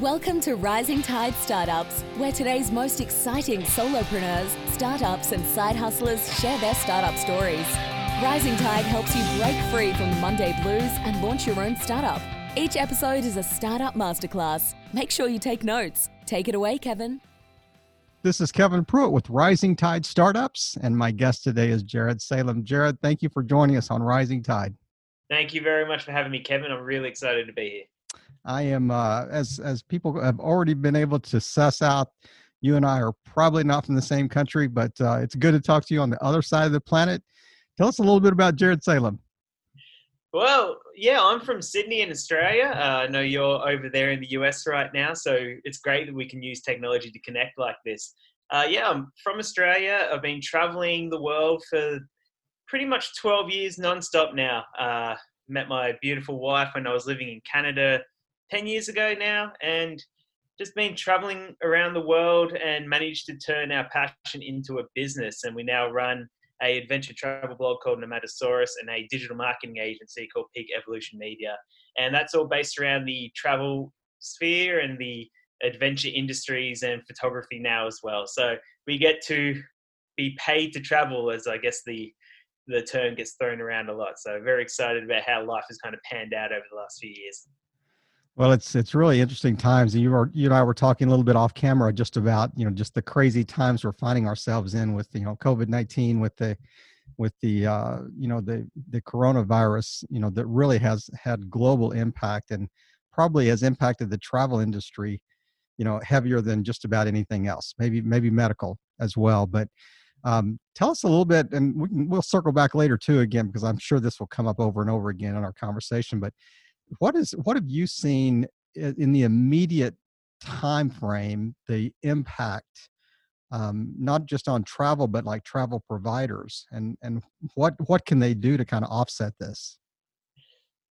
Welcome to Rising Tide Startups, where today's most exciting solopreneurs, startups, and side hustlers share their startup stories. Rising Tide helps you break free from the Monday blues and launch your own startup. Each episode is a startup masterclass. Make sure you take notes. Take it away, Kevin. This is Kevin Pruitt with Rising Tide Startups, and my guest today is Jared Salem. Jared, thank you for joining us on Rising Tide. Thank you very much for having me, Kevin. I'm really excited to be here. I am, uh, as as people have already been able to suss out, you and I are probably not from the same country, but uh, it's good to talk to you on the other side of the planet. Tell us a little bit about Jared Salem. Well, yeah, I'm from Sydney in Australia. Uh, I know you're over there in the US right now, so it's great that we can use technology to connect like this. Uh, yeah, I'm from Australia. I've been traveling the world for pretty much 12 years nonstop now. Uh, met my beautiful wife when I was living in Canada 10 years ago now and just been traveling around the world and managed to turn our passion into a business. And we now run a adventure travel blog called Nomadasaurus and a digital marketing agency called Peak Evolution Media. And that's all based around the travel sphere and the adventure industries and photography now as well. So we get to be paid to travel as I guess the the term gets thrown around a lot. So very excited about how life has kind of panned out over the last few years. Well, it's it's really interesting times. And you were you and I were talking a little bit off camera just about you know just the crazy times we're finding ourselves in with you know COVID nineteen with the with the uh, you know the the coronavirus you know that really has had global impact and probably has impacted the travel industry you know heavier than just about anything else. Maybe maybe medical as well, but. Um, tell us a little bit, and we can, we'll circle back later too again because I'm sure this will come up over and over again in our conversation. But what is what have you seen in the immediate time frame the impact um, not just on travel but like travel providers and and what what can they do to kind of offset this?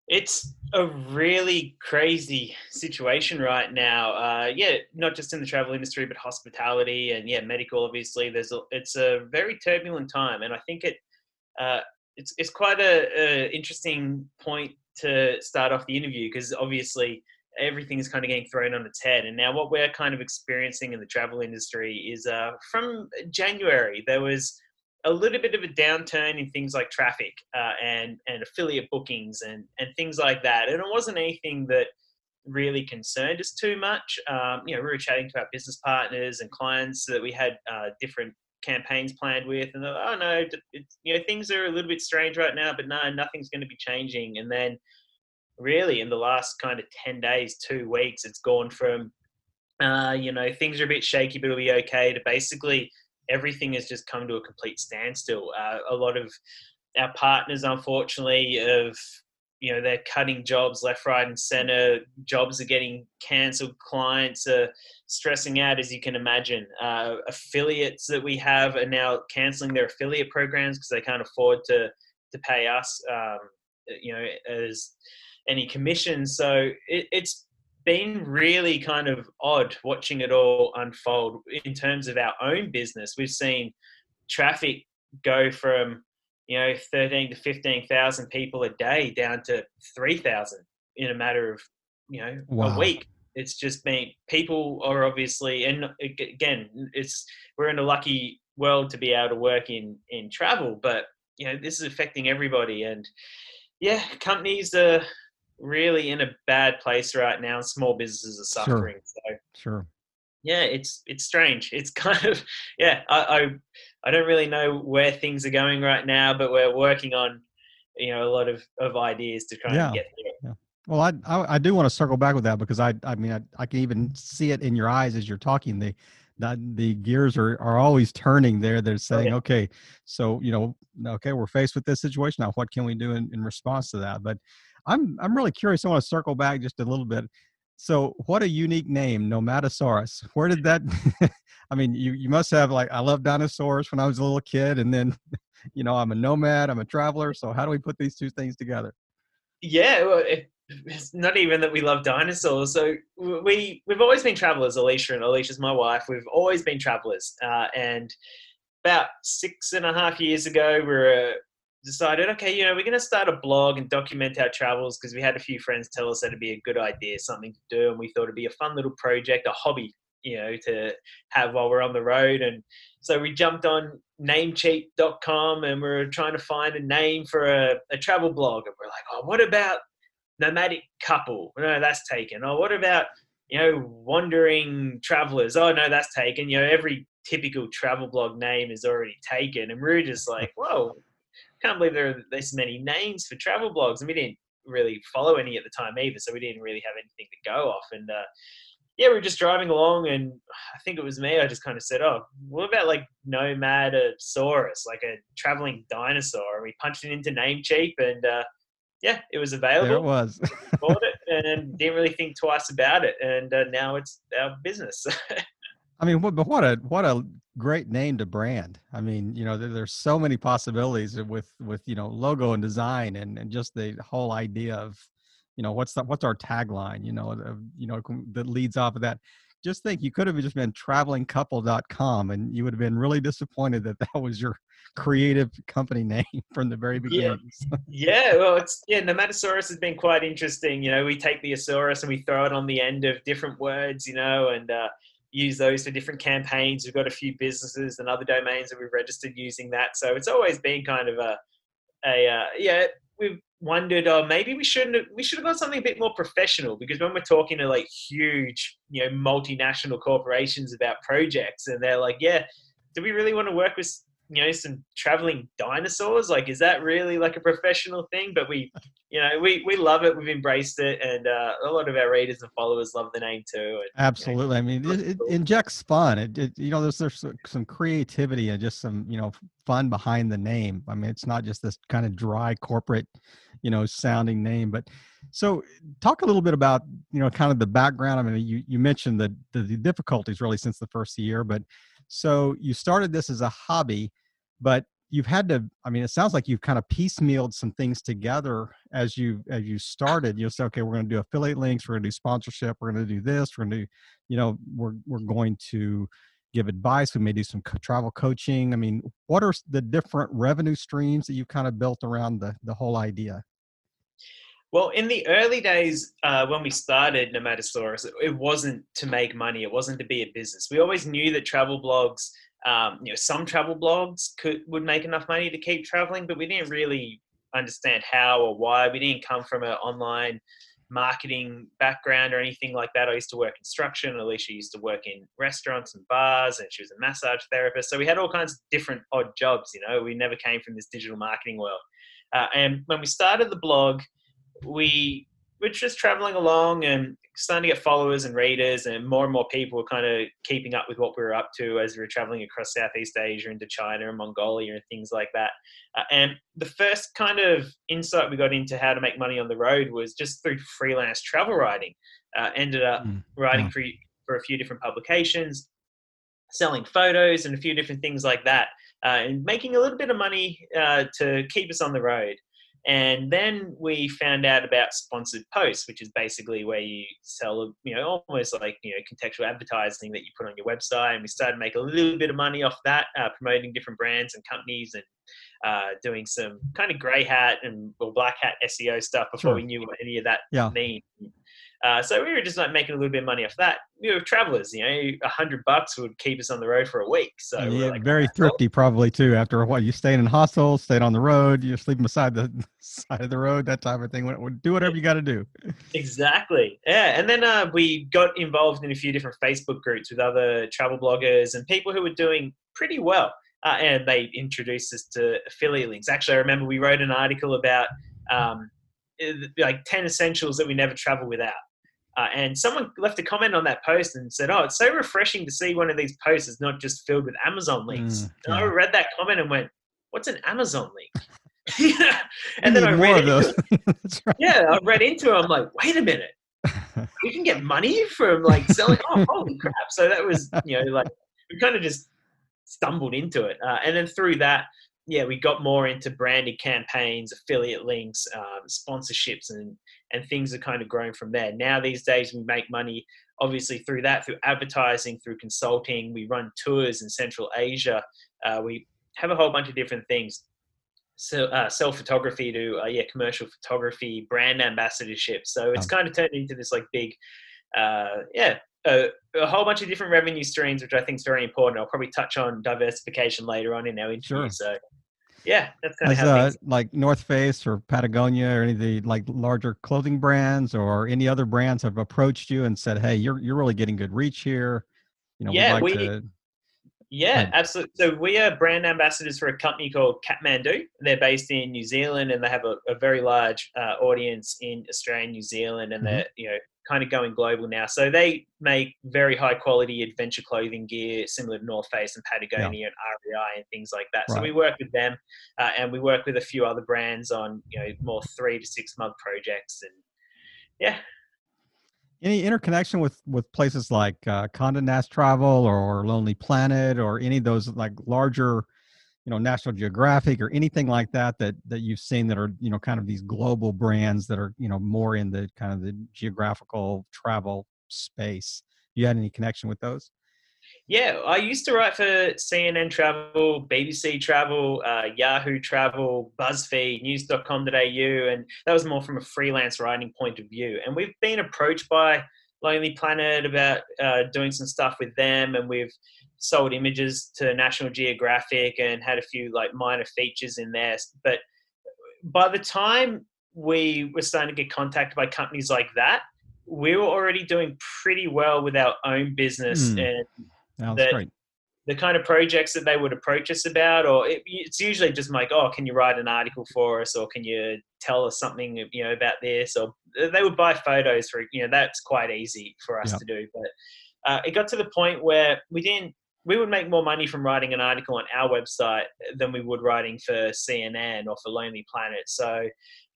It's a really crazy situation right now uh, yeah not just in the travel industry but hospitality and yeah medical obviously there's a, it's a very turbulent time and i think it uh, it's, it's quite a, a interesting point to start off the interview because obviously everything is kind of getting thrown on its head. And now what we're kind of experiencing in the travel industry is uh, from January, there was a little bit of a downturn in things like traffic uh, and, and affiliate bookings and, and things like that. And it wasn't anything that really concerned us too much. Um, you know, we were chatting to our business partners and clients so that we had uh, different campaigns planned with, and oh no, you know things are a little bit strange right now, but no, nothing's going to be changing. And then, really, in the last kind of ten days, two weeks, it's gone from uh, you know things are a bit shaky, but it'll be okay, to basically everything has just come to a complete standstill. Uh, a lot of our partners, unfortunately, have you know they're cutting jobs left right and center. Jobs are getting cancelled. Clients are stressing out as you can imagine. Uh, affiliates that we have are now canceling their affiliate programs because they can't afford to to pay us um, you know as any commissions so it, it's been really kind of odd watching it all unfold. In terms of our own business we've seen traffic go from you know, 13 to 15,000 people a day down to 3,000 in a matter of, you know, wow. a week. It's just been, people are obviously, and again, it's, we're in a lucky world to be able to work in, in travel, but, you know, this is affecting everybody. And yeah, companies are really in a bad place right now. Small businesses are suffering. Sure. So, sure yeah, it's it's strange. It's kind of yeah. I, I, I don't really know where things are going right now, but we're working on you know a lot of of ideas to try yeah. and get there. Yeah. Well, I, I, I do want to circle back with that because I I mean I, I can even see it in your eyes as you're talking. The the, the gears are, are always turning there. They're oh, saying, oh, yeah. okay, so you know, okay, we're faced with this situation now. What can we do in, in response to that? But I'm I'm really curious. I want to circle back just a little bit. So, what a unique name, Nomadasaurus. Where did that? I mean, you you must have like I love dinosaurs when I was a little kid, and then, you know, I'm a nomad, I'm a traveler. So, how do we put these two things together? Yeah, well, it, it's not even that we love dinosaurs. So we we've always been travelers. Alicia and Alicia's my wife. We've always been travelers, uh, and about six and a half years ago, we were decided, okay, you know, we're going to start a blog and document our travels because we had a few friends tell us that it'd be a good idea, something to do, and we thought it'd be a fun little project, a hobby, you know, to have while we're on the road. And so we jumped on namecheap.com and we are trying to find a name for a, a travel blog. And we're like, oh, what about nomadic couple? No, that's taken. Oh, what about you know wandering travelers? Oh no, that's taken. You know, every typical travel blog name is already taken, and we are just like, whoa, can't believe there are this many names for travel blogs, and we didn't really follow any at the time either, so we didn't really have anything to go off. And uh, yeah, we were just driving along, and I think it was me. I just kind of said, "Oh, what about like Nomadasaurus, like a traveling dinosaur?" And we punched it into Namecheap, and uh, yeah, it was available. There it was. bought it and didn't really think twice about it, and uh, now it's our business. I mean, what, but what a what a great name to brand. I mean, you know, there, there's so many possibilities with with you know logo and design and and just the whole idea of you know what's the, what's our tagline you know of, you know that leads off of that just think you could have just been travelingcouple.com and you would have been really disappointed that that was your creative company name from the very beginning. Yeah, yeah well, it's yeah, Nomadasaurus has been quite interesting. You know, we take the Asaurus and we throw it on the end of different words, you know, and uh, use those for different campaigns. We've got a few businesses and other domains that we've registered using that. So it's always been kind of a, a uh, yeah, we've wondered, oh, maybe we shouldn't have, we should have got something a bit more professional because when we're talking to like huge, you know, multinational corporations about projects and they're like, yeah, do we really want to work with you know some traveling dinosaurs like is that really like a professional thing? But we you know we we love it we've embraced it and uh, a lot of our readers and followers love the name too and, absolutely you know, i mean it, it, injects fun it, it, you know there's there's some creativity and just some you know fun behind the name i mean it's not just this kind of dry corporate you know sounding name but so talk a little bit about you know kind of the background i mean you you mentioned the the, the difficulties really since the first year but so you started this as a hobby but you've had to i mean it sounds like you've kind of piecemealed some things together as you as you started you'll say okay we're going to do affiliate links we're going to do sponsorship we're going to do this we're going to do you know we're we're going to give advice we may do some travel coaching i mean what are the different revenue streams that you've kind of built around the the whole idea well, in the early days uh, when we started Nomadasaurus, it wasn't to make money. It wasn't to be a business. We always knew that travel blogs um, you know, some travel blogs could would make enough money to keep traveling, but we didn't really understand how or why. We didn't come from an online marketing background or anything like that. I used to work construction. Alicia used to work in restaurants and bars, and she was a massage therapist. So we had all kinds of different odd jobs. You know, we never came from this digital marketing world. Uh, and when we started the blog, we were just traveling along and starting to get followers and readers, and more and more people were kind of keeping up with what we were up to as we were traveling across Southeast Asia into China and Mongolia and things like that. Uh, and the first kind of insight we got into how to make money on the road was just through freelance travel writing. Uh, ended up mm, writing yeah. for, for a few different publications, selling photos and a few different things like that, uh, and making a little bit of money uh, to keep us on the road. And then we found out about sponsored posts, which is basically where you sell, you know, almost like, you know, contextual advertising that you put on your website. And we started to make a little bit of money off that, uh, promoting different brands and companies and uh, doing some kind of grey hat and or black hat SEO stuff before sure. we knew what any of that yeah. mean. Uh, so we were just like making a little bit of money off that. We were travelers, you know, a hundred bucks would keep us on the road for a week. So yeah, like, very thrifty probably too. After a while, you stayed in hostels, stayed on the road, you're sleeping beside the side of the road, that type of thing. Do whatever you got to do. Exactly. Yeah, and then uh, we got involved in a few different Facebook groups with other travel bloggers and people who were doing pretty well. Uh, and they introduced us to affiliate links. Actually, I remember we wrote an article about um, like 10 essentials that we never travel without uh, and someone left a comment on that post and said, "Oh, it's so refreshing to see one of these posts is not just filled with Amazon links." Mm, yeah. I read that comment and went, "What's an Amazon link?" and then I read into it. right. Yeah, I read into it. I'm like, "Wait a minute, we can get money from like selling." oh, holy crap! So that was you know like we kind of just stumbled into it, uh, and then through that, yeah, we got more into branded campaigns, affiliate links, um, sponsorships, and and things are kind of growing from there. Now these days we make money obviously through that, through advertising, through consulting. We run tours in Central Asia. Uh, we have a whole bunch of different things. so, uh, self photography to uh, yeah commercial photography brand ambassadorship so it's Oh. kind of turned into this like big uh, yeah a, a whole bunch of different revenue streams which i think is very important i'll probably touch on diversification later on in our interview Sure. so yeah that's kind of how uh, like North Face or Patagonia or any of the like larger clothing brands or any other brands have approached you and said, "Hey, you're you're really getting good reach here." You know, Yeah, like we- to. Yeah, absolutely. So we are brand ambassadors for a company called Kathmandu. They're based in New Zealand, and they have a, a very large uh, audience in Australia and New Zealand, and Mhm. they're you know kind of going global now. So they make very high quality adventure clothing gear, similar to North Face and Patagonia and REI and things like that. So we work with them, uh, and we work with a few other brands on you know more three to six month projects, and yeah, Any interconnection with with places like uh, Condé Nast Travel or Lonely Planet or any of those like larger, you know, National Geographic or anything like that that that you've seen that are you know kind of these global brands that are you know more in the kind of the geographical travel space. You had any connection with those? Yeah, I used to write for CNN Travel, BBC Travel, uh, Yahoo Travel, BuzzFeed, News.com.au, and that was more from a freelance writing point of view. And we've been approached by Lonely Planet about uh, doing some stuff with them, and we've sold images to National Geographic and had a few like minor features in there. But by the time we were starting to get contacted by companies like that, we were already doing pretty well with our own business Hmm. and That's that- great. The kind of projects that they would approach us about, or it, it's usually just like, oh, can you write an article for us, or can you tell us something, you know, about this, or they would buy photos for, you know, that's quite easy for us Yeah. to do. But uh, it got to the point where we didn't, we would make more money from writing an article on our website than we would writing for CNN or for Lonely Planet. So,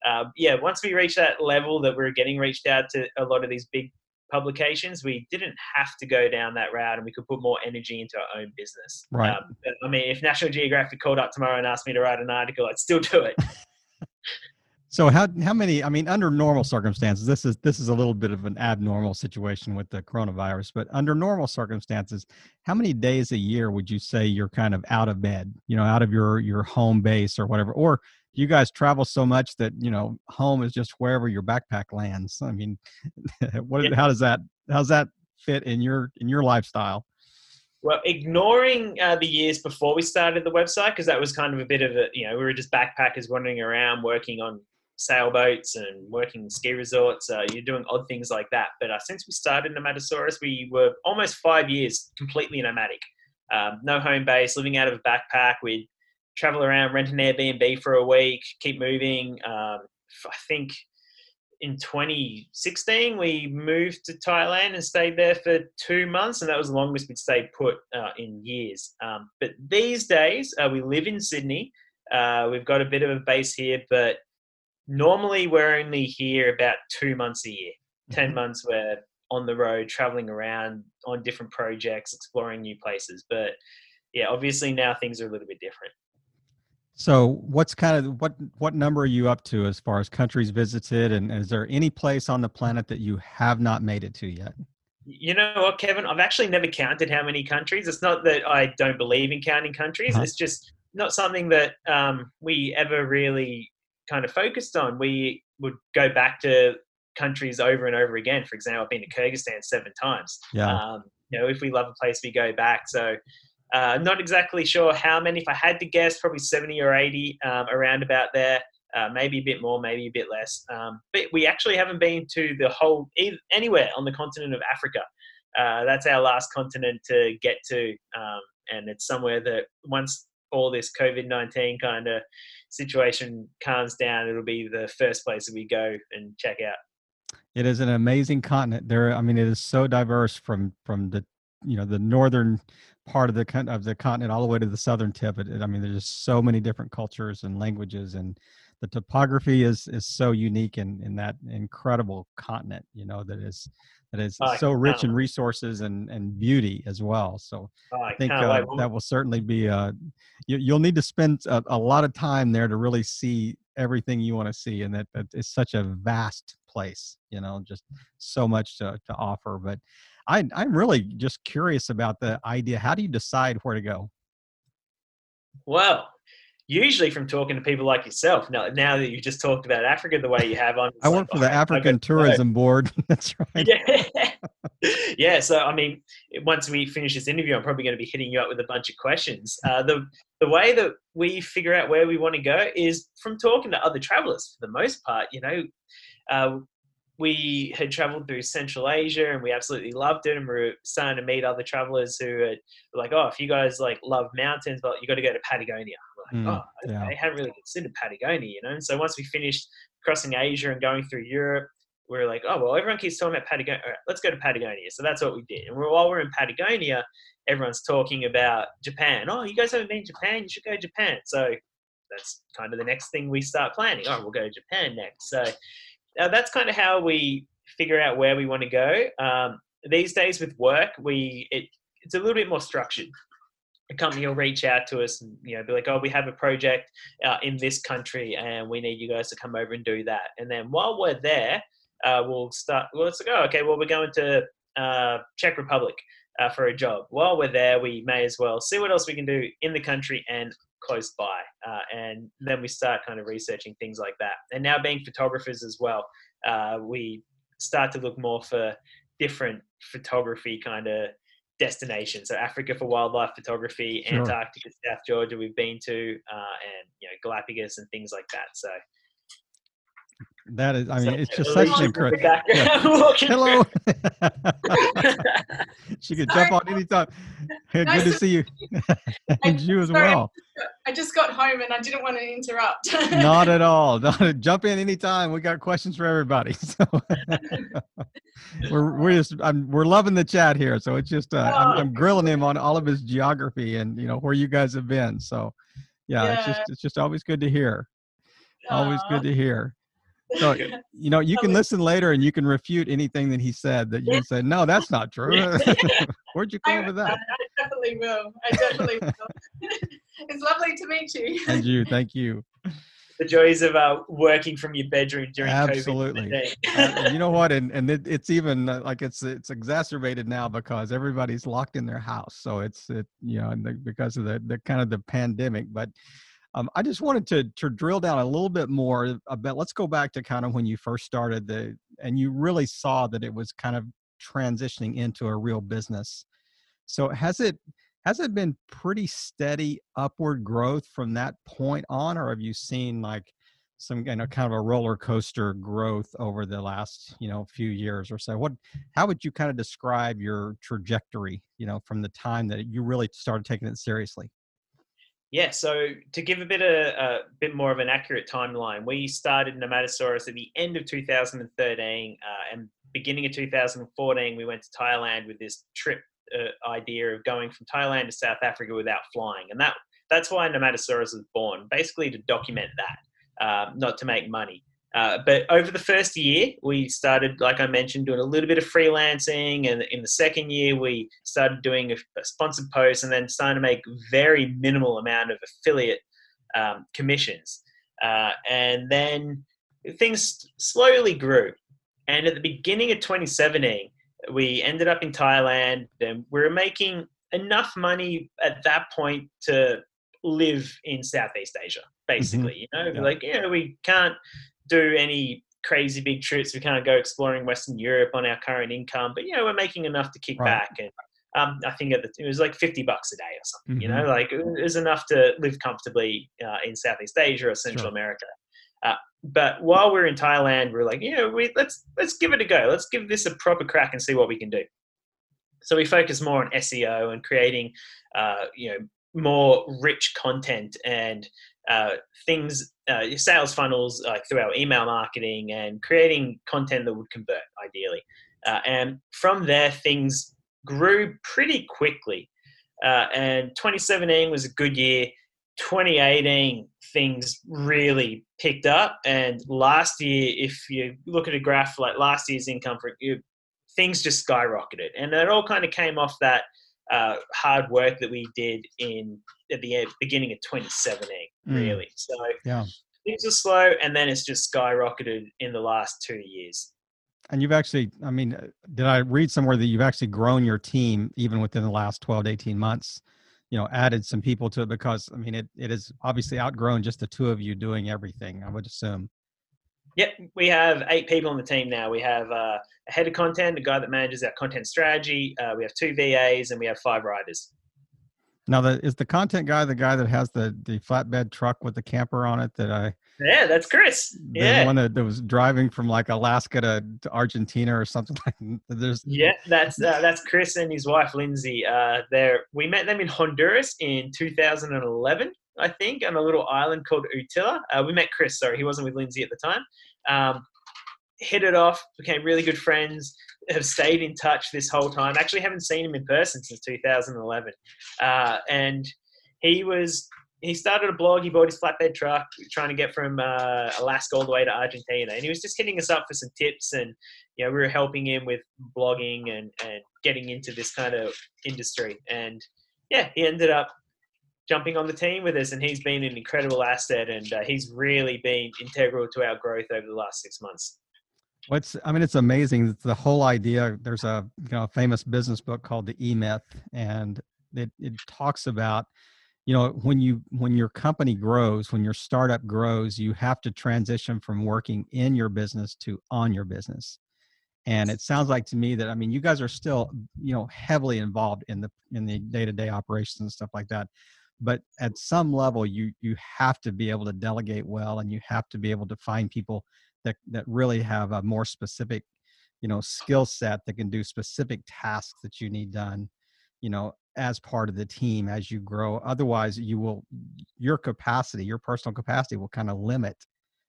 uh, yeah, once we reached that level that we were getting reached out to a lot of these big publications, we didn't have to go down that route and we could put more energy into our own business. Right. Um, I mean, if National Geographic called up tomorrow and asked me to write an article, I'd still do it. So how how many? I mean, under normal circumstances, this is this is a little bit of an abnormal situation with the coronavirus. But under normal circumstances, how many days a year would you say you're kind of out of bed? You know, out of your your home base or whatever, or you guys travel so much that you know home is just wherever your backpack lands? I mean, what? How does that? How's that fit in your in your lifestyle? Well, ignoring uh, the years before we started the website, because that was kind of a bit of a, you know, we were just backpackers wandering around working on sailboats and working ski resorts. Uh, you're doing odd things like that. But uh, since we started Nomadasaurus, we were almost five years completely nomadic. Um, no home base, living out of a backpack. We'd travel around, rent an Airbnb for a week, keep moving. Um, I think in 2016 we moved to Thailand and stayed there for two months, and that was the longest we'd stayed put uh, in years. Um, but these days uh, we live in Sydney. Uh, we've got a bit of a base here, but normally we're only here about two months a year. 10 Mhm. months we're on the road, traveling around on different projects, exploring new places. But yeah, obviously now things are a little bit different. So what's kind of what what number are you up to as far as countries visited, and is there any place on the planet that you have not made it to yet? You know what, Kevin? I've actually never counted how many countries. It's not that I don't believe in counting countries. Uh-huh. It's just not something that um, we ever really kind of focused on. We would go back to countries over and over again. For example, I've been to Kyrgyzstan seven times. Yeah. Um, you know, if we love a place, we go back. So, uh, not exactly sure how many. If I had to guess, probably seventy or eighty, um, around about there. Uh, maybe a bit more, maybe a bit less. Um, but we actually haven't been to the whole anywhere on the continent of Africa. Uh, that's our last continent to get to, um, and it's somewhere that once all this COVID nineteen kind of situation calms down, it'll be the first place that we go and check out. It is an amazing continent. There, I mean, it is so diverse from from the you know the northern part of the of the continent all the way to the southern tip. It, it- I mean, there's just so many different cultures and languages, and the topography is is so unique in in that incredible continent. You know that is that is Oh, so rich in resources and and beauty as well. So Oh, I I think uh. That will certainly be uh, you, you'll need to spend a, a lot of time there to really see everything you want to see, and that, that is such a vast place. You know, just so much to, to offer. But I, I'm really just curious about the idea. How do you decide where to go? Well, usually from talking to people like yourself. Now, now that you've just talked about Africa the way you have, on I work for the African Tourism Board. That's right. Yeah. yeah. So, I mean, once we finish this interview, I'm probably going to be hitting you up with a bunch of questions. Uh, the the way that we figure out where we want to go is from talking to other travelers. For the most part, you know, uh, we had traveled through Central Asia and we absolutely loved it. And we are starting to meet other travelers who are like, "Oh, if you guys like love mountains, but you got to go to Patagonia." like, mm, oh, okay, yeah. I hadn't really considered Patagonia, you know. And so once we finished crossing Asia and going through Europe, we are like, oh well, everyone keeps talking about Patagonia. Right, let's go to Patagonia. So that's what we did. And while we're in Patagonia, everyone's talking about Japan. Oh, you guys haven't been to Japan? You should go to Japan. So that's kind of the next thing we start planning. Oh, we'll go to Japan next. So uh, that's kind of how we figure out where we want to go. Um, these days with work, we it, it's a little bit more structured a company will reach out to us and you know be like, oh, we have a project uh, in this country and we need you guys to come over and do that. And then while we're there, uh, we'll start. Well, it's like, oh, okay, well, we're going to uh, Czech Republic uh, for a job. While we're there, we may as well see what else we can do in the country and close by. Uh, and then we start kind of researching things like that. And now being photographers as well, uh, we start to look more for different photography kind of destinations. So Africa for wildlife photography, sure. Antarctica, South Georgia, we've been to, uh, and you know Galapagos and things like that. So that is, I mean, it's just such an incredible. Yeah. Hello. she could jump on anytime. Hey, nice good to, see you. and you as sorry, well. I just got home and I didn't want to interrupt. Not at all. Not, jump in anytime. We got questions for everybody. So we're we're just I'm, we're loving the chat here. So it's just uh, oh, I'm, I'm, grilling him on all of his geography and you know where you guys have been. So yeah, yeah. it's just it's just always good to hear. Always good to hear. So you know you can listen later and you can refute anything that he said that you can say no that's not true. Where'd you come up with that? I definitely will. I definitely will. it's lovely to meet you. And you, thank you. The joys of uh, working from your bedroom during COVID. absolutely. uh, you know what? And and it, it's even uh, like it's it's exacerbated now because everybody's locked in their house. So it's it you know the, because of the the kind of the pandemic, but um, I just wanted to to drill down a little bit more about. Let's go back to kind of when you first started the, and you really saw that it was kind of transitioning into a real business. So has it has it been pretty steady upward growth from that point on, or have you seen like some you know kind of a roller coaster growth over the last you know few years or so? What how would you kind of describe your trajectory? You know, from the time that you really started taking it seriously. Yeah, so to give a bit of a bit more of an accurate timeline, we started Nomadasaurus at the end of 2013, uh, and beginning of 2014, we went to Thailand with this trip uh, idea of going from Thailand to South Africa without flying, and that that's why Nomadasaurus was born, basically to document that, uh, not to make money. Uh, but over the first year, we started, like I mentioned, doing a little bit of freelancing. And in the second year, we started doing a, a sponsored post and then starting to make very minimal amount of affiliate um, commissions. Uh, and then things slowly grew. And at the beginning of 2017, we ended up in Thailand and we were making enough money at that point to live in Southeast Asia, basically. Mm-hmm. You know, yeah. like, know, we can't do any crazy big trips. We can't go exploring Western Europe on our current income, but you know, we're making enough to kick right. back. And um, I think the, it was like 50 bucks a day or something, mm-hmm. you know, mm-hmm. like it was enough to live comfortably uh, in Southeast Asia or Central sure. America. Uh, but while we're in Thailand, we're like, you know, we, let's, let's give it a go. Let's give this a proper crack and see what we can do. So we focus more on SEO and creating, uh, you know, more rich content and uh, things, uh, sales funnels like through our email marketing and creating content that would convert ideally. Uh, and from there, things grew pretty quickly. Uh, and 2017 was a good year. 2018, things really picked up. And last year, if you look at a graph like last year's income for you, things just skyrocketed. And it all kind of came off that uh, hard work that we did in at the beginning of 2017, mm. really. So yeah. things are slow, and then it's just skyrocketed in the last two years. And you've actually, I mean, uh, did I read somewhere that you've actually grown your team even within the last 12 to 18 months? you know added some people to it because i mean it, it is obviously outgrown just the two of you doing everything i would assume Yep, we have eight people on the team now. We have uh, a head of content, a guy that manages our content strategy. Uh, we have two VAs, and we have five writers. now the is the content guy the guy that has the the flatbed truck with the camper on it that i Yeah, that's Chris. the Yeah, one that, that was driving from like alaska to, to argentina or something like there's yeah, that's uh, that's Chris and his wife Lindsay. Uh, there, we met them in Honduras in 2011, I think, on a little island called Utila. Uh, we met Chris. Sorry, he wasn't with Lindsay at the time. Um, hit it off, became really good friends. Have stayed in touch this whole time. Actually, haven't seen him in person since 2011. Uh, and he was he started a blog. He bought his flatbed truck, trying to get from uh, Alaska all the way to Argentina, and he was just hitting us up for some tips. And you know, we were helping him with blogging and and getting into this kind of industry. And yeah, he ended up jumping on the team with us, and he's been an incredible asset. And uh, he's really been integral to our growth over the last six months. What's I mean, it's amazing. The whole idea. There's a you know famous business book called The E Myth, and it it talks about you know when you when your company grows, when your startup grows, you have to transition from working in your business to on your business. And it sounds like to me that I mean you guys are still you know heavily involved in the in the day to day operations and stuff like that. But at some level, you you have to be able to delegate well, and you have to be able to find people that that really have a more specific you know skill set that can do specific tasks that you need done you know as part of the team as you grow. Otherwise you will your capacity your personal capacity will kind of limit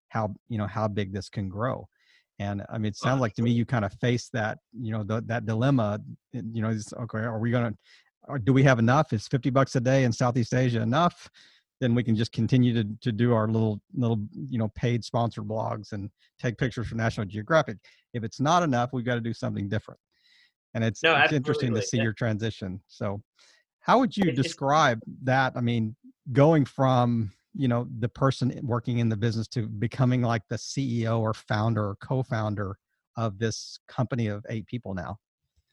how you know how big this can grow. And i mean it oh, sounds like to me you kind of face that you know the, that dilemma you know it's, okay are we going to do we have enough? Is 50 bucks a day in southeast asia enough? Then we can just continue to, to do our little little you know paid sponsored blogs and take pictures for national geographic. If it's not enough we've got to do something different. And it's, No, it's interesting to see yeah. your transition. So how would you describe that? I mean going from you know the person working in the business to becoming like the ceo or founder or co-founder of this company of eight people now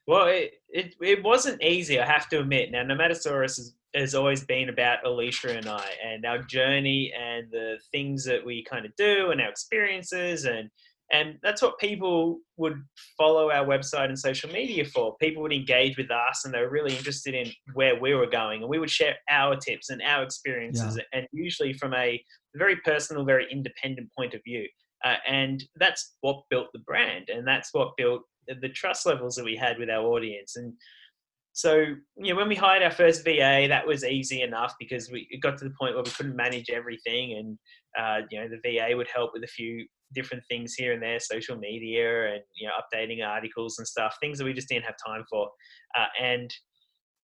Well, it, it, it wasn't easy, I have to admit. Now, Nomadasaurus has, has always been about Alicia and I and our journey and the things that we kind of do and our experiences. And, and that's what people would follow our website and social media for. People would engage with us and they were really interested in where we were going. And we would share our tips and our experiences, and usually from a very personal, very independent point of view. Uh, and that's what built the brand and that's what built the trust levels that we had with our audience. And so, you know, when we hired our first VA, that was easy enough because we it got to the point where we couldn't manage everything. And, uh, you know, the VA would help with a few different things here and there, social media and, you know, updating articles and stuff, things that we just didn't have time for. Uh, and,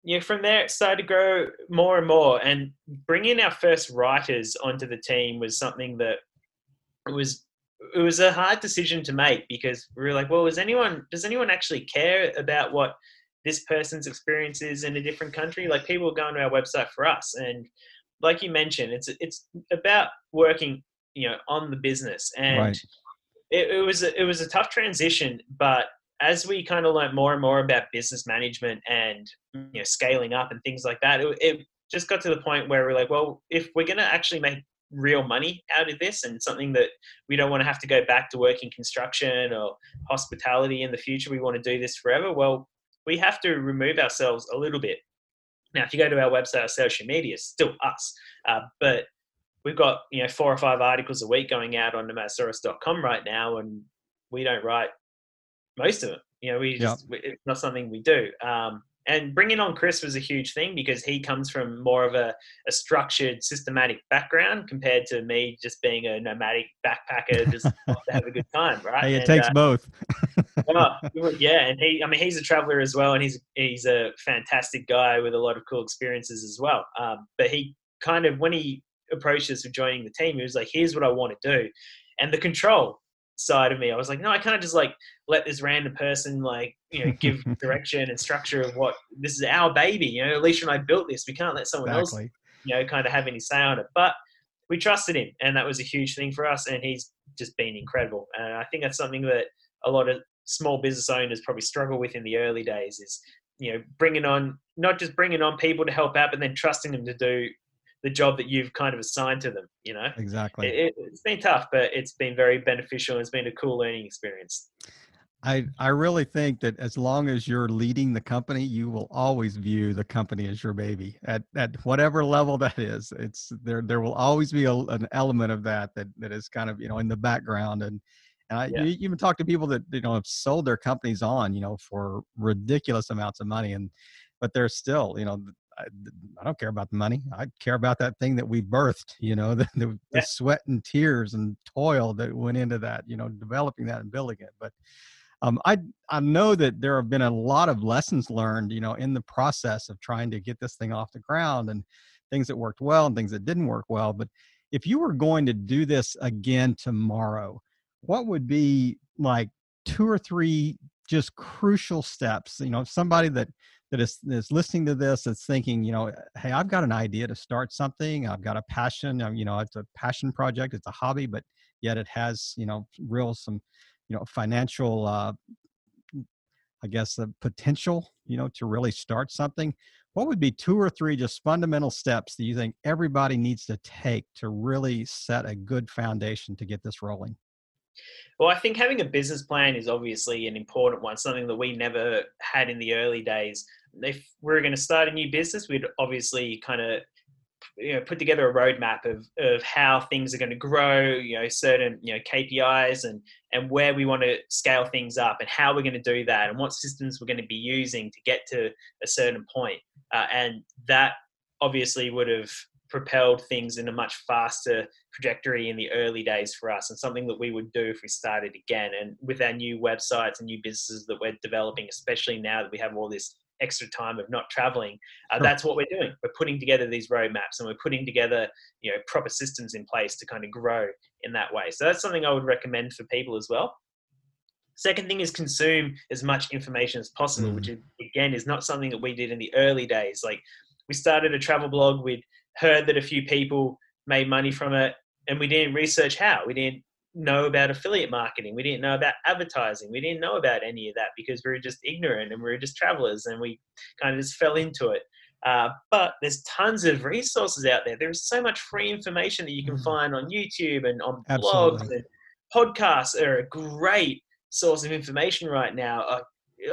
you know, from there it started to grow more and more. And bringing our first writers onto the team was something that was it was a hard decision to make because we were like, well, is anyone does anyone actually care about what this person's experience is in a different country? Like people are going to our website for us, and like you mentioned, it's it's about working, you know, on the business, and Right. it, it was a, it was a tough transition, but as we kind of learned more and more about business management and you know scaling up and things like that, it, it just got to the point where we're like, well, if we're going to actually make real money out of this and something that we don't want to have to go back to working construction or hospitality in the future, we want to do this forever. Well, we have to remove ourselves a little bit. Now, if you go to our website, our social media, it's still us, uh, but we've got you know four or five articles a week going out on nomadasaurus.com right now, and we don't write most of them. You know, we Yeah. just we- it's not something we do. Um, and bringing on Chris was a huge thing because he comes from more of a, a structured, systematic background compared to me just being a nomadic backpacker, just to have a good time, right? hey it And, takes uh, both Oh, yeah, and he, I mean, he's a traveler as well, and he's he's a fantastic guy with a lot of cool experiences as well. Um, but he kind of, when he approached us for joining the team, he was like, "Here's what I want to do," and the control side of me, I was like, "No, I can't just like let this random person like you know give direction and structure of what this is our baby. You know, Alicia and I built this. We can't let someone else you know, kind of have any say on it. But we trusted him, and that was a huge thing for us. And he's just been incredible. And I think that's something that a lot of small business owners probably struggle with in the early days is you know bringing on not just bringing on people to help out, but then trusting them to do the job that you've kind of assigned to them. You know, exactly. It, has been tough, but it's been very beneficial. It's been a cool learning experience. I, I really think that as long as you're leading the company, you will always view the company as your baby at, at whatever level that is. It's there, there will always be a, an element of that, that, that is kind of, you know, in the background. And, and I yeah. you even talk to people that, you know, have sold their companies on, you know, for ridiculous amounts of money. And, but they're still, you know, I, I, don't care about the money. I care about that thing that we birthed, you know, the, the, yeah. the, sweat and tears and toil that went into that, you know, developing that and building it. But um, I I know that there have been a lot of lessons learned, you know, in the process of trying to get this thing off the ground and things that worked well and things that didn't work well. But if you were going to do this again tomorrow, what would be like two or three just crucial steps? You know, somebody that that is, is listening to this that's thinking, you know, hey, I've got an idea to start something. I've got a passion. You know, it's a passion project. It's a hobby, but yet it has, you know, real some you know financial uh, i guess the potential you know to really start something what would be two or three just fundamental steps that you think everybody needs to take to really set a good foundation to get this rolling well, I think having a business plan is obviously an important one, something that we never had in the early days. If we were going to start a new business, we'd obviously kind of you know put together a roadmap of of how things are going to grow you know certain you know kpis and and where we want to scale things up and how we're going to do that and what systems we're going to be using to get to a certain point uh, and that obviously would have propelled things in a much faster trajectory in the early days for us and something that we would do if we started again and with our new websites and new businesses that we're developing especially now that we have all this extra time of not traveling. Uh. That's what we're doing. We're putting together these roadmaps and we're putting together, you know, proper systems in place to kind of grow in that way. So that's something I would recommend for people as well. Second thing is consume as much information as possible, mm. which again is not something that we did in the early days. Like we started a travel blog, we'd heard that a few people made money from it, and we didn't research how. We didn't know about affiliate marketing. We didn't know about advertising. We didn't know about any of that because we were just ignorant and we were just travelers and we kind of just fell into it. Uh, but there's tons of resources out there. There's so much free information that you can mm. find on YouTube and on blogs and podcasts are a great source of information right now. Uh,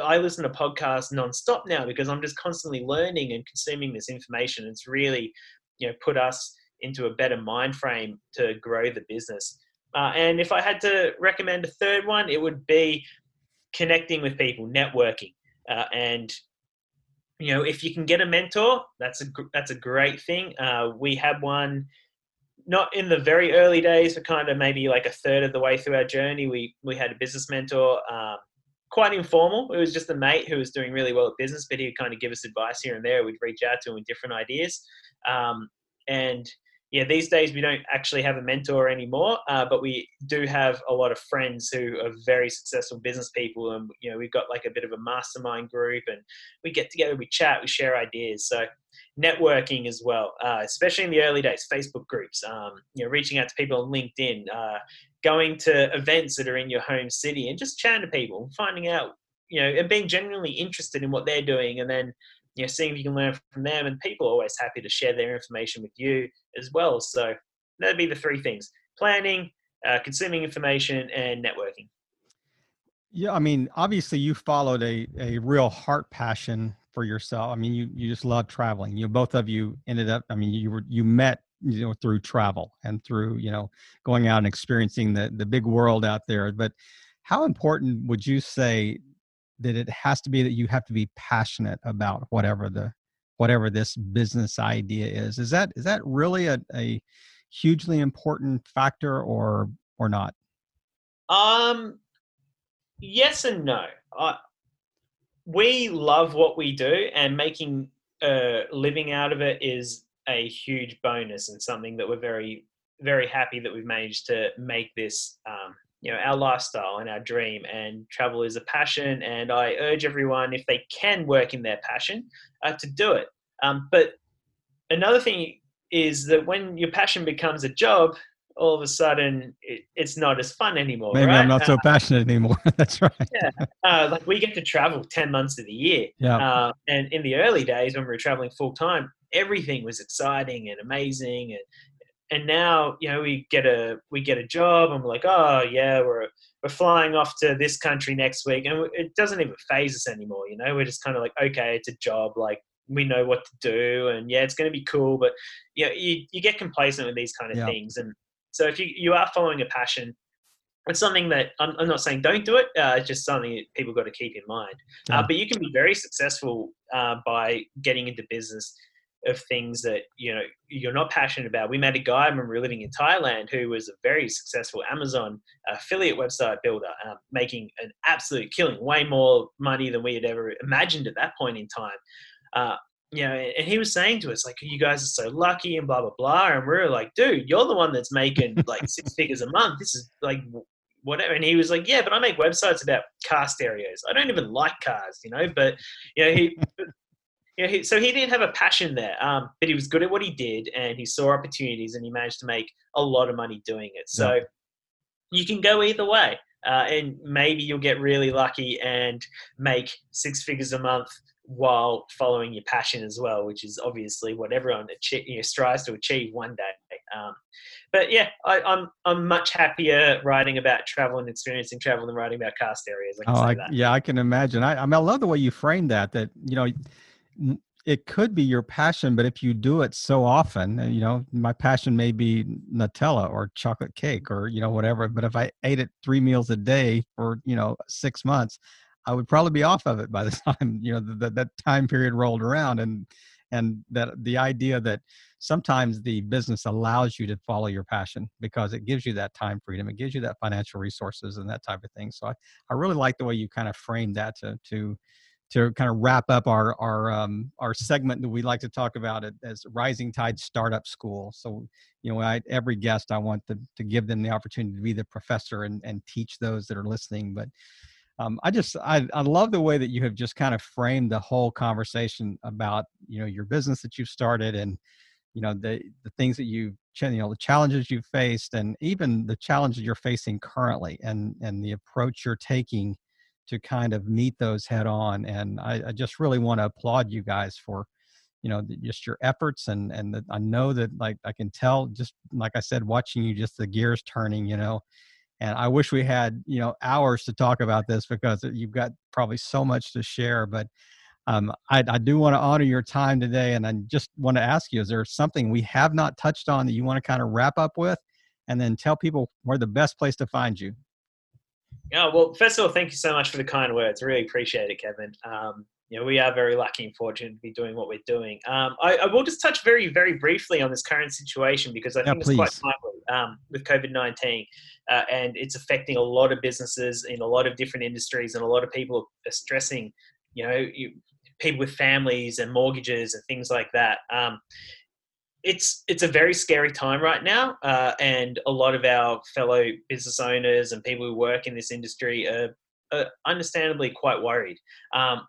I listen to podcasts nonstop now because I'm just constantly learning and consuming this information. It's really, you know, put us into a better mind frame to grow the business. Uh, and if I had to recommend a third one, it would be connecting with people, networking, uh, and you know if you can get a mentor, that's a that's a great thing. Uh, we had one not in the very early days, but kind of maybe like a third of the way through our journey. We we had a business mentor. Um, quite informal. It was just a mate who was doing really well at business, but he'd kind of give us advice here and there. We'd reach out to him with different ideas. Um, and yeah, these days we don't actually have a mentor anymore, uh, but we do have a lot of friends who are very successful business people, and you know we've got like a bit of a mastermind group, and we get together, we chat, we share ideas. So networking as well, uh, especially in the early days, Facebook groups, um, you know, reaching out to people on LinkedIn, uh, going to events that are in your home city, and just chatting to people, finding out, you know, and being genuinely interested in what they're doing, and then you know, seeing if you can learn from them. And people are always happy to share their information with you as well. So that'd be the three things: planning, uh, consuming information, and networking. Yeah, I mean, obviously, you followed a a real heart passion for yourself. I mean, you you just love traveling. You both of you ended up. I mean, you were you met you know through travel and through you know going out and experiencing the the big world out there. But how important would you say that it has to be that you have to be passionate about whatever the whatever this business idea is. Is that is that really a, a hugely important factor or or not? Um yes and no. Uh, we love what we do and making a living out of it is a huge bonus and something that we're very very happy that we've managed to make this um, you know our lifestyle and our dream and travel is a passion and i urge everyone if they can work in their passion uh, to do it um, but another thing is that when your passion becomes a job all of a sudden it, it's not as fun anymore. Maybe right? I'm not so Uh, passionate anymore. That's right. uh, like we get to travel 10 months of the year. Yeah. Uh, and in the early days when we were traveling full time, everything was exciting and amazing. And, and now, you know, we get a, we get a job and we're like, oh yeah, we're, we're flying off to this country next week. And it doesn't even phase us anymore. You know, we're just kind of like, okay, it's a job. Like we know what to do and yeah, it's going to be cool. But you know, you, you get complacent with these kind of Yeah. things. And so if you, you are following a passion, it's something that I'm, I'm not saying don't do it. Uh, it's just something that people got to keep in mind. Yeah. Uh, but you can be very successful uh, by getting into business of things that you know you're not passionate about. We met a guy when we were living in Thailand who was a very successful Amazon affiliate website builder, um, making an absolute killing, way more money than we had ever imagined at that point in time. Uh, you know, and he was saying to us like, "You guys are so lucky," and blah blah blah. And we were like, "Dude, you're the one that's making like six figures a month. This is like whatever." And he was like, "Yeah, but I make websites about car stereos. I don't even like cars, you know." But you know, he, you know, he, so he didn't have a passion there, um, but he was good at what he did, and he saw opportunities, and he managed to make a lot of money doing it. So you can go either way. Uh, and maybe you'll get really lucky and make six figures a month while following your passion as well, which is obviously what everyone achi- you know, strives to achieve one day. Um, but yeah, I, I'm I'm much happier writing about travel and experiencing travel than writing about car stereos. I can Oh, say I, that. yeah, I can imagine. I, I mean, I love the way you framed that. That you know, it could be your passion, but if you do it so often, you know, my passion may be Nutella or chocolate cake or you know whatever. But if I ate it three meals a day for you know six months, I would probably be off of it by the time you know the, that time period rolled around. And and that the idea that sometimes the business allows you to follow your passion because it gives you that time freedom it gives you that financial resources and that type of thing so i, I really like the way you kind of framed that to to to kind of wrap up our our um, our segment that we like to talk about as rising tide startup school. So you know I, every guest i want to, to give them the opportunity to be the professor and, and teach those that are listening. But um, I just I, I love the way that you have just kind of framed the whole conversation about you know your business that you've started and you know the the things that you you know the challenges you've faced and even the challenges you're facing currently and and the approach you're taking to kind of meet those head on and I, I just really want to applaud you guys for you know just your efforts and and the, I know that like I can tell just like I said watching you just the gears turning you know and I wish we had you know hours to talk about this because you've got probably so much to share. But um, I, I do want to honor your time today, and I just want to ask you: Is there something we have not touched on that you want to kind of wrap up with, and then tell people where the best place to find you? Yeah, well, first of all, thank you so much for the kind words. Really appreciate it, Kevin. Um, you know, we are very lucky and fortunate to be doing what we're doing. Um, I, I, will just touch very, very briefly on this current situation because I Yeah, think it's quite timely um, with COVID 19 uh, and it's affecting a lot of businesses in a lot of different industries, and a lot of people are stressing, you know, you, people with families and mortgages and things like that. Um, it's it's a very scary time right now, uh, and a lot of our fellow business owners and people who work in this industry are, are understandably quite worried. Um,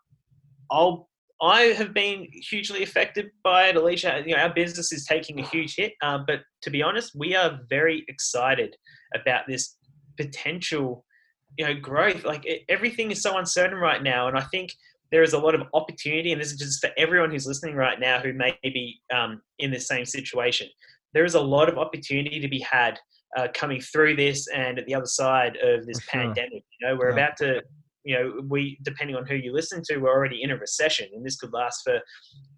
I'll I have been hugely affected by it. Alicia, you know, our business is taking a huge hit, uh, but to be honest, we are very excited about this potential, you know, growth. Like it, everything is so uncertain right now, and I think there is a lot of opportunity. And this is just for everyone who's listening right now who may be um, in the same situation. There is a lot of opportunity to be had uh, coming through this and at the other side of this sure. pandemic. You know, we're Yeah. about to you know, we depending on who you listen to, we're already in a recession, and this could last for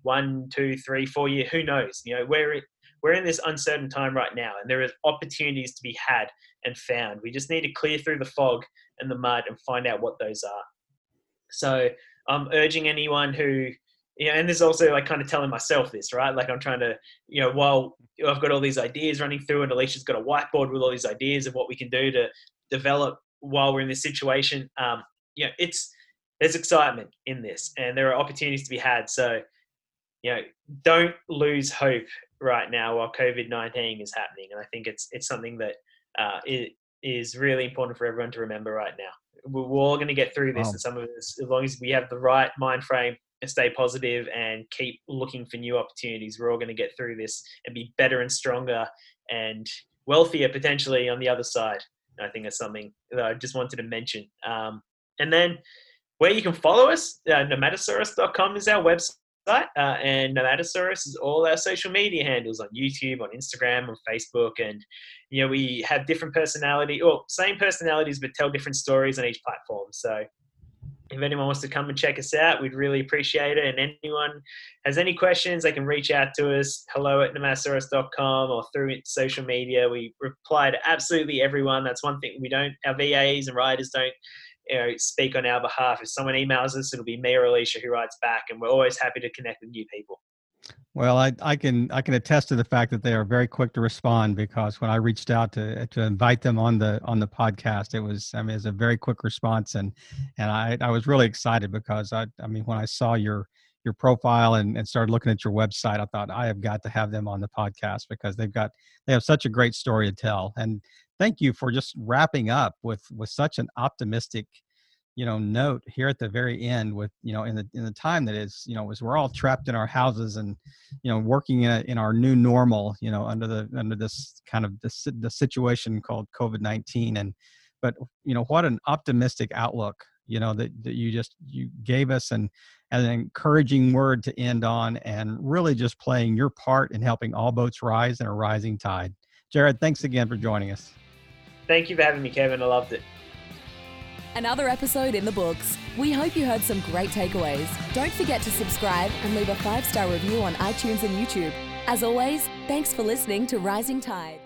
one, two, three, four years. Who knows? You know, we're we're in this uncertain time right now, and there is opportunities to be had and found. We just need to clear through the fog and the mud and find out what those are. So I'm urging anyone who, you know, and there's also like kind of telling myself this, right? Like I'm trying to, you know, while I've got all these ideas running through, and Alicia's got a whiteboard with all these ideas of what we can do to develop while we're in this situation. Um, you know, it's there's excitement in this, and there are opportunities to be had. So, you know, don't lose hope right now while COVID nineteen is happening, and I think it's it's something that uh, it is really important for everyone to remember right now. We're, all going to get through this, Wow. and some of us, as long as we have the right mind frame and stay positive and keep looking for new opportunities, we're all going to get through this and be better and stronger and wealthier potentially on the other side. I think that's something that I just wanted to mention. Um, and then where you can follow us, uh, nomadasaurus.com is our website. Uh, and Nomadasaurus is all our social media handles on YouTube, on Instagram, on Facebook. And, you know, we have different personality, or same personalities, but tell different stories on each platform. So if anyone wants to come and check us out, we'd really appreciate it. And anyone has any questions, they can reach out to us, hello at nomadasaurus.com or through social media. We reply to absolutely everyone. That's one thing we don't, our VAs and writers don't you know, speak on our behalf. If someone emails us, it'll be me or Alicia who writes back, and we're always happy to connect with new people. Well, I, I can I can attest to the fact that they are very quick to respond because when I reached out to to invite them on the on the podcast, it was I mean it was a very quick response and and I I was really excited because I I mean when I saw your your profile and, and started looking at your website, I thought I have got to have them on the podcast because they've got they have such a great story to tell. And thank you for just wrapping up with with such an optimistic you know note here at the very end with you know in the in the time that is you know as we're all trapped in our houses and you know working in, a, in our new normal you know under the under this kind of this the situation called covid-19 and but you know what an optimistic outlook you know that, that you just you gave us and an encouraging word to end on and really just playing your part in helping all boats rise in a rising tide jared thanks again for joining us thank you for having me kevin i loved it Another episode in the books. We hope you heard some great takeaways. Don't forget to subscribe and leave a five star review on iTunes and YouTube. As always, thanks for listening to Rising Tide.